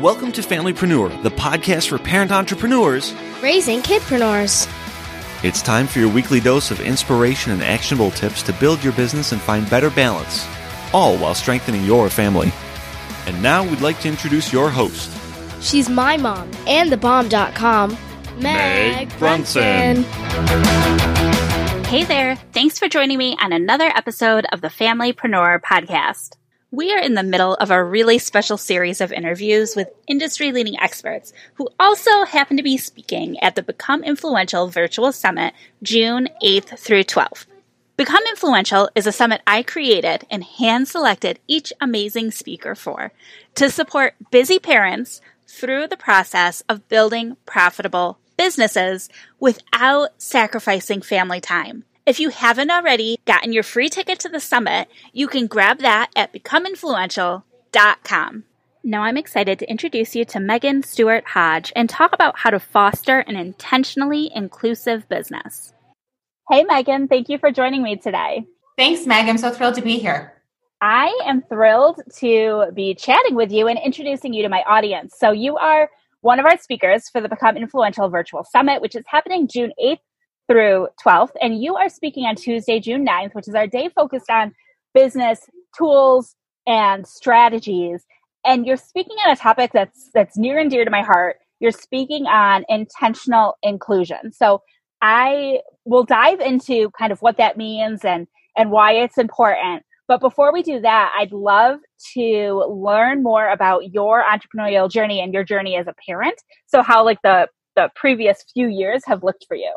Welcome to Familypreneur, the podcast for parent entrepreneurs raising kidpreneurs. It's time for your weekly dose of inspiration and actionable tips to build your business and find better balance, all while strengthening your family. And now we'd like to introduce your host. She's my mom and thebomb.com, Meg, Meg Brunson. Hey there. Thanks for joining me on another episode of the Familypreneur podcast. We are in the middle of a really special series of interviews with industry leading experts who also happen to be speaking at the Become Influential Virtual Summit June 8th through 12th. Become Influential is a summit I created and hand selected each amazing speaker for to support busy parents through the process of building profitable businesses without sacrificing family time. If you haven't already gotten your free ticket to the summit, you can grab that at becomeinfluential.com. Now I'm excited to introduce you to Megan Stewart Hodge and talk about how to foster an intentionally inclusive business. Hey, Megan, thank you for joining me today. Thanks, Meg. I'm so thrilled to be here. I am thrilled to be chatting with you and introducing you to my audience. So, you are one of our speakers for the Become Influential Virtual Summit, which is happening June 8th through 12th. And you are speaking on Tuesday, June 9th, which is our day focused on business tools and strategies. And you're speaking on a topic that's that's near and dear to my heart. You're speaking on intentional inclusion. So I will dive into kind of what that means and and why it's important. But before we do that, I'd love to learn more about your entrepreneurial journey and your journey as a parent. So how like the the previous few years have looked for you.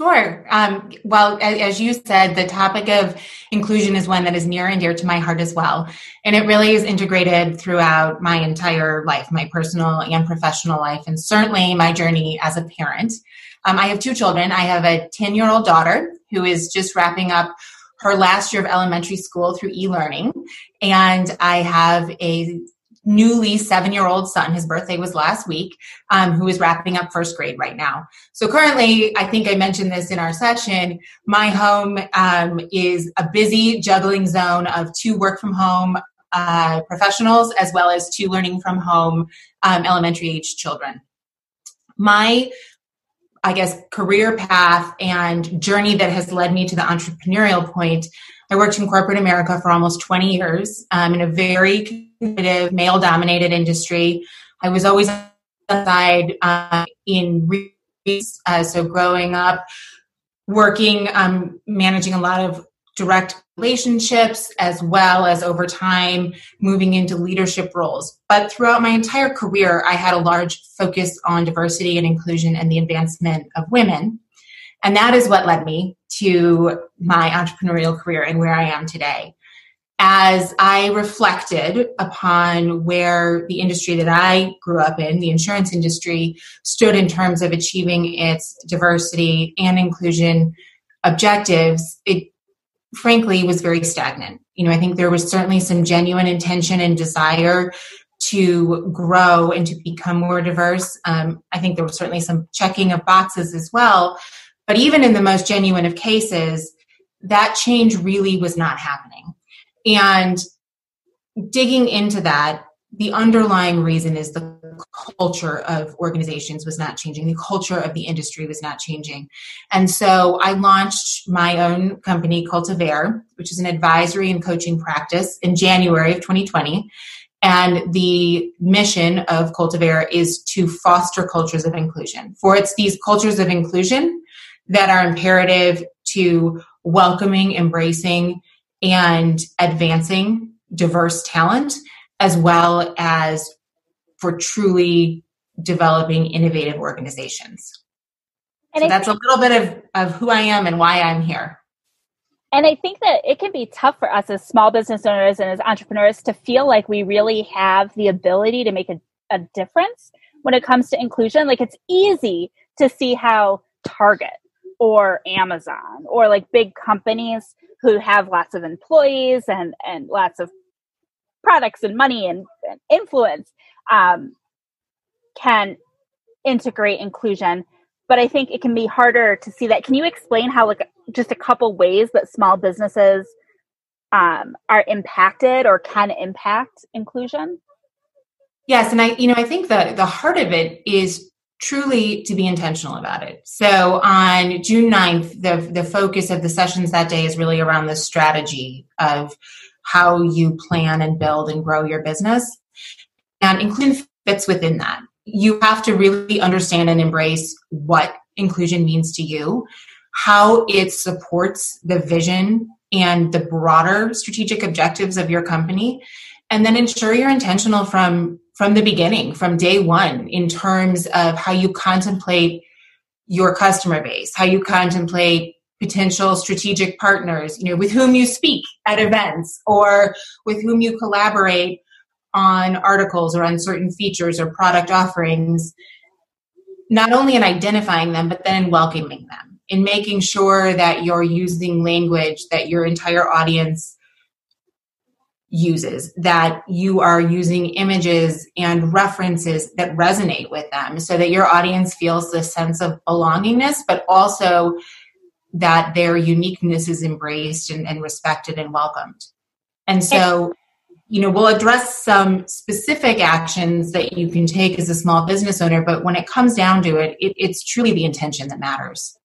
Sure. Um, well, as you said, the topic of inclusion is one that is near and dear to my heart as well. And it really is integrated throughout my entire life, my personal and professional life, and certainly my journey as a parent. Um, I have two children. I have a 10 year old daughter who is just wrapping up her last year of elementary school through e learning. And I have a newly seven year old son. His birthday was last week, um, who is wrapping up first grade right now. So currently, I think I mentioned this in our session. My home um, is a busy juggling zone of two work from home uh, professionals as well as two learning from home um, elementary age children. My I guess, career path and journey that has led me to the entrepreneurial point. I worked in corporate America for almost 20 years um, in a very competitive, male dominated industry. I was always outside uh, in uh, so growing up, working, um, managing a lot of direct relationships as well as over time moving into leadership roles. But throughout my entire career, I had a large focus on diversity and inclusion and the advancement of women. And that is what led me to my entrepreneurial career and where I am today as I reflected upon where the industry that I grew up in, the insurance industry, stood in terms of achieving its diversity and inclusion objectives, it frankly was very stagnant. You know, I think there was certainly some genuine intention and desire to grow and to become more diverse. Um, I think there was certainly some checking of boxes as well. But even in the most genuine of cases, that change really was not happening. And digging into that, the underlying reason is the culture of organizations was not changing. The culture of the industry was not changing. And so I launched my own company, Cultivaire, which is an advisory and coaching practice in January of 2020. And the mission of Cultivaire is to foster cultures of inclusion. For it's these cultures of inclusion that are imperative to welcoming, embracing, and advancing diverse talent, as well as for truly developing innovative organizations. And so that's think, a little bit of, of who I am and why I'm here. And I think that it can be tough for us as small business owners and as entrepreneurs to feel like we really have the ability to make a, a difference when it comes to inclusion. Like it's easy to see how Target or Amazon or like big companies who have lots of employees and, and lots of products and money and, and influence um, can integrate inclusion. But i think it can be harder to see that. Can you explain how like just a couple ways that small businesses um, are impacted or can impact inclusion? Yes and i you know i think that the heart of it is truly to be intentional about it. So on june 9th the, the focus of the sessions that day is really around the strategy of how you plan and build and grow your business and inclusion fits within that. You have to really understand and embrace what inclusion means to you, how it supports the vision and the broader strategic objectives of your company, and then ensure you're intentional from from the beginning, from day one, in terms of how you contemplate your customer base, how you contemplate potential strategic partners, you know, with whom you speak at events or with whom you collaborate on articles or on certain features or product offerings, not only in identifying them, but then in welcoming them, in making sure that you're using language that your entire audience uses, that you are using images and references that resonate with them so that your audience feels this sense of belongingness, but also that their uniqueness is embraced and, and respected and welcomed. And so you know we'll address some specific actions that you can take as a small business owner but when it comes down to it, it it's truly the intention that matters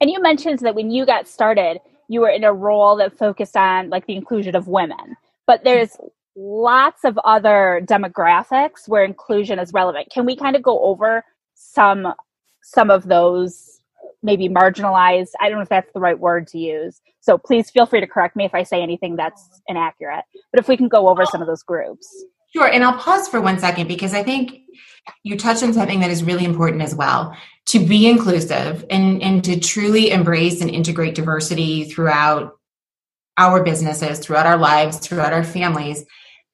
and you mentioned that when you got started you were in a role that focused on like the inclusion of women but there's lots of other demographics where inclusion is relevant can we kind of go over some some of those maybe marginalized. I don't know if that's the right word to use. So please feel free to correct me if I say anything that's inaccurate. But if we can go over some of those groups. Sure. And I'll pause for one second because I think you touched on something that is really important as well to be inclusive and, and to truly embrace and integrate diversity throughout our businesses, throughout our lives, throughout our families.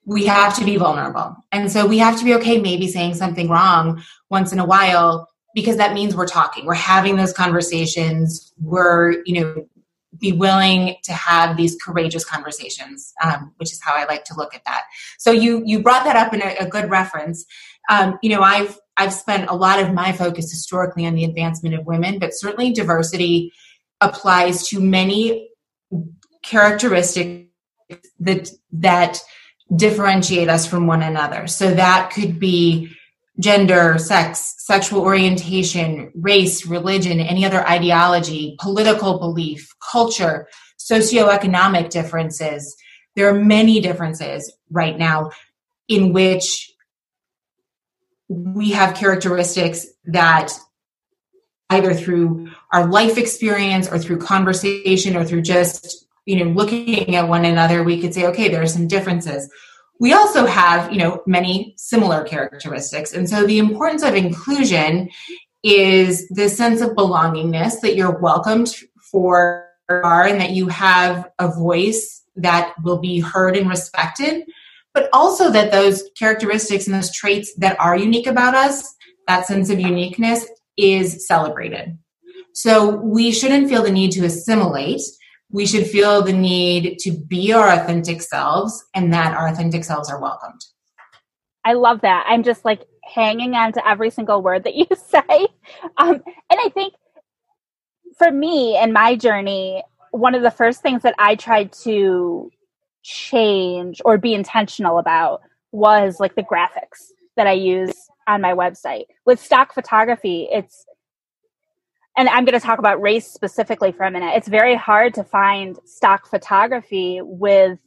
We have to be vulnerable. And so we have to be okay maybe saying something wrong once in a while because that means we're talking we're having those conversations we're you know be willing to have these courageous conversations um, which is how i like to look at that so you you brought that up in a, a good reference um, you know i've i've spent a lot of my focus historically on the advancement of women but certainly diversity applies to many characteristics that that differentiate us from one another so that could be gender, sex, sexual orientation, race, religion, any other ideology, political belief, culture, socioeconomic differences. There are many differences right now in which we have characteristics that either through our life experience or through conversation or through just you know looking at one another we could say okay there are some differences. We also have you know many similar characteristics. And so the importance of inclusion is the sense of belongingness that you're welcomed for are and that you have a voice that will be heard and respected but also that those characteristics and those traits that are unique about us that sense of uniqueness is celebrated. So we shouldn't feel the need to assimilate we should feel the need to be our authentic selves and that our authentic selves are welcomed. I love that. I'm just like hanging on to every single word that you say. Um, and I think for me and my journey, one of the first things that I tried to change or be intentional about was like the graphics that I use on my website. With stock photography, it's and I'm going to talk about race specifically for a minute. It's very hard to find stock photography with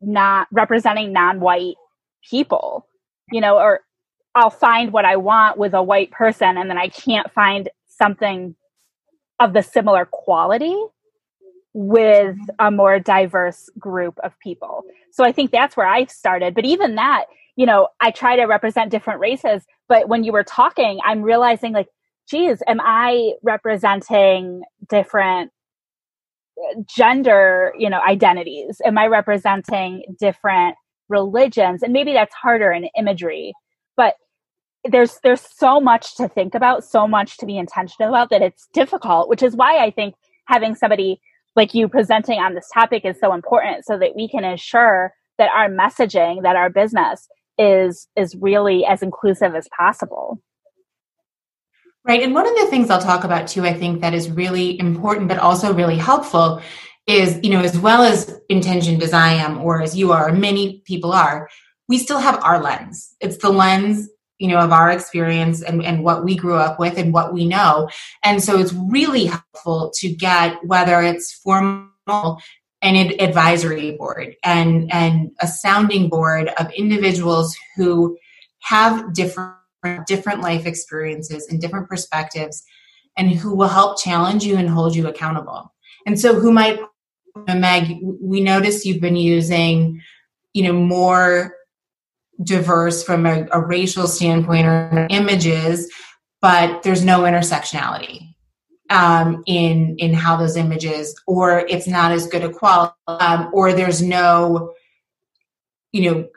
not representing non-white people, you know, or I'll find what I want with a white person and then I can't find something of the similar quality with a more diverse group of people. So I think that's where I started. But even that, you know, I try to represent different races, but when you were talking, I'm realizing like geez, am I representing different uh, gender, you know, identities? Am I representing different religions? And maybe that's harder in imagery, but there's there's so much to think about, so much to be intentional about that it's difficult, which is why I think having somebody like you presenting on this topic is so important so that we can ensure that our messaging, that our business is is really as inclusive as possible. Right. And one of the things I'll talk about too, I think that is really important, but also really helpful is, you know, as well as intentioned as I am, or as you are, many people are, we still have our lens. It's the lens, you know, of our experience and, and what we grew up with and what we know. And so it's really helpful to get whether it's formal an advisory board and, and a sounding board of individuals who have different different life experiences and different perspectives and who will help challenge you and hold you accountable. And so who might Meg, we notice you've been using, you know, more diverse from a, a racial standpoint or images, but there's no intersectionality um, in in how those images, or it's not as good a quality, um, or there's no, you know,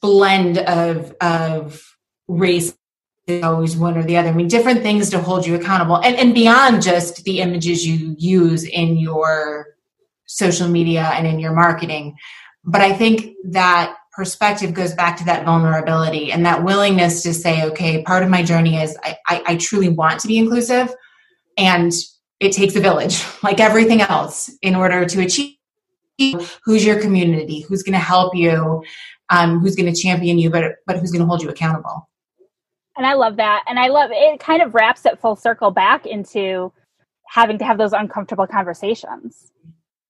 blend of of race is always one or the other. I mean, different things to hold you accountable, and and beyond just the images you use in your social media and in your marketing. But I think that perspective goes back to that vulnerability and that willingness to say, okay, part of my journey is I, I, I truly want to be inclusive, and it takes a village, like everything else, in order to achieve. Who's your community? Who's going to help you? Um, who's going to champion you? But but who's going to hold you accountable? And I love that. And I love it kind of wraps it full circle back into having to have those uncomfortable conversations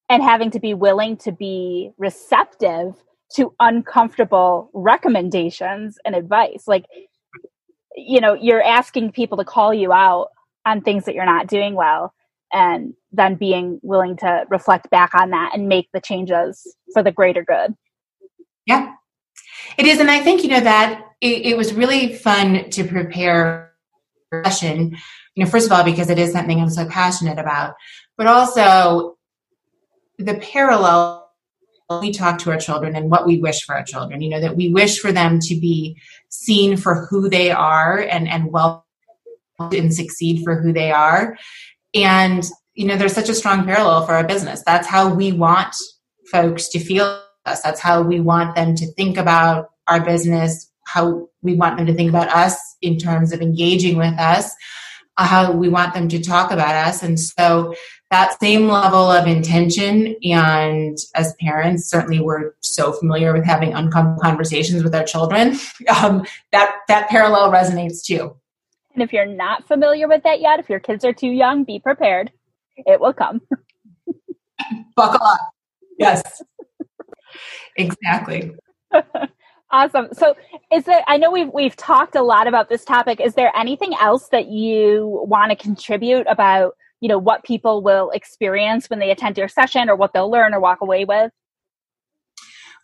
and having to be willing to be receptive to uncomfortable recommendations and advice. Like, you know, you're asking people to call you out on things that you're not doing well and then being willing to reflect back on that and make the changes for the greater good. Yeah, it is. And I think, you know, that it, it was really fun to prepare session, you know, first of all, because it is something I'm so passionate about, but also the parallel we talk to our children and what we wish for our children, you know, that we wish for them to be seen for who they are and, and well and succeed for who they are. And, you know, there's such a strong parallel for our business. That's how we want folks to feel us. That's how we want them to think about our business, how we want them to think about us in terms of engaging with us, how we want them to talk about us. And so that same level of intention and as parents certainly we're so familiar with having uncomfortable conversations with our children um, that that parallel resonates too. And if you're not familiar with that yet if your kids are too young be prepared. It will come. Buckle up. Yes exactly. Awesome. So is there i know we've we've talked a lot about this topic. Is there anything else that you want to contribute about you know what people will experience when they attend your session or what they'll learn or walk away with?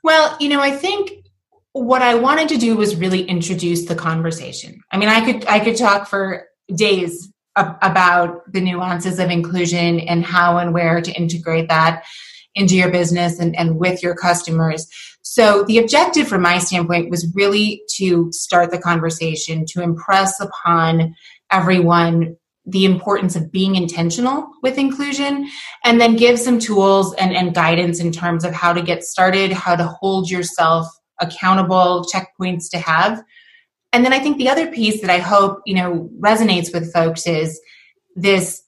Well you know i think what i wanted to do was really introduce the conversation. I mean i could i could talk for days about the nuances of inclusion and how and where to integrate that into your business and, and with your customers. So the objective from my standpoint was really to start the conversation, to impress upon everyone the importance of being intentional with inclusion and then give some tools and, and guidance in terms of how to get started how to hold yourself accountable checkpoints to have and then i think the other piece that i hope you know resonates with folks is this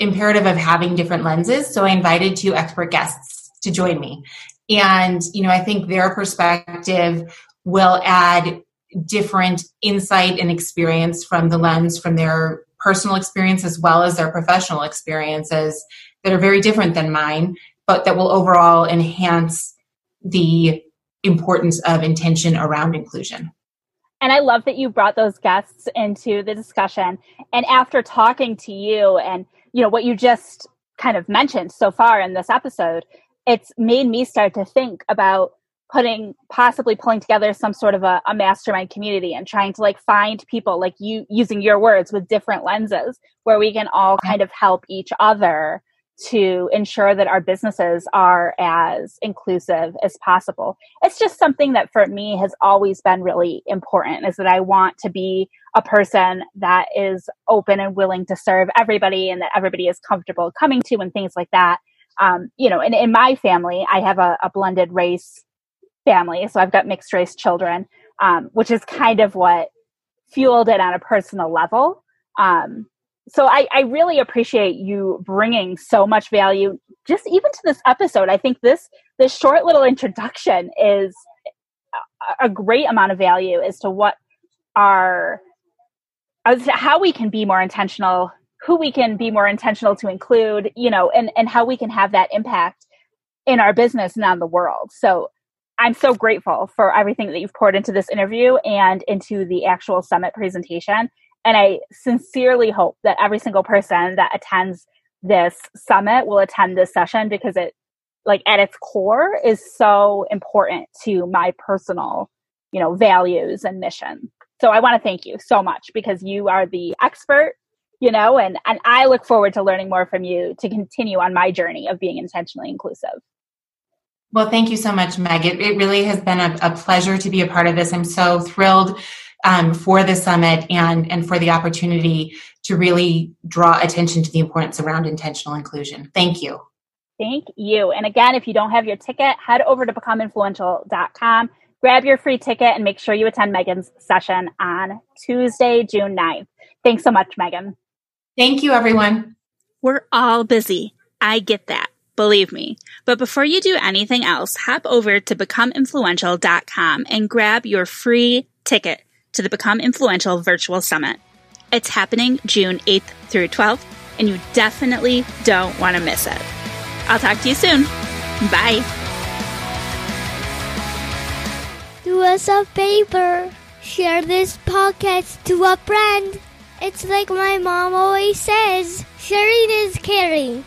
imperative of having different lenses so i invited two expert guests to join me and you know i think their perspective will add different insight and experience from the lens from their personal experience as well as their professional experiences that are very different than mine, but that will overall enhance the importance of intention around inclusion. And I love that you brought those guests into the discussion. And after talking to you and you know what you just kind of mentioned so far in this episode, it's made me start to think about putting possibly pulling together some sort of a, a, mastermind community and trying to like find people like you using your words with different lenses where we can all kind of help each other to ensure that our businesses are as inclusive as possible. It's just something that for me has always been really important is that I want to be a person that is open and willing to serve everybody and that everybody is comfortable coming to and things like that. Um, you know, and in my family, I have a, a, blended race family. So I've got mixed race children, um, which is kind of what fueled it on a personal level. Um, so I, I really appreciate you bringing so much value just even to this episode. I think this this short little introduction is a, great amount of value as to what our as to how we can be more intentional who we can be more intentional to include you know and and how we can have that impact in our business and on the world. So i'm so grateful for everything that you've poured into this interview and into the actual summit presentation and I sincerely hope that every single person that attends this summit will attend this session because it, like, at its core is so important to my personal, you know, values and mission. So I want to thank you so much because you are the expert, you know, and, and I look forward to learning more from you to continue on my journey of being intentionally inclusive. Well, thank you so much, Meg. It, it really has been a, a pleasure to be a part of this. I'm so thrilled um, for the summit and and for the opportunity to really draw attention to the importance around intentional inclusion. Thank you. Thank you. And again, if you don't have your ticket, head over to becomeinfluential.com, grab your free ticket, and make sure you attend Megan's session on Tuesday, June 9th. Thanks so much, Megan. Thank you, everyone. We're all busy. I get that. Believe me. But before you do anything else, hop over to becomeinfluential.com and grab your free ticket to the Become Influential Virtual Summit. It's happening June 8th through 12th, and you definitely don't want to miss it. I'll talk to you soon. Bye. Do us a favor. Share this podcast to a friend. It's like my mom always says sharing is caring.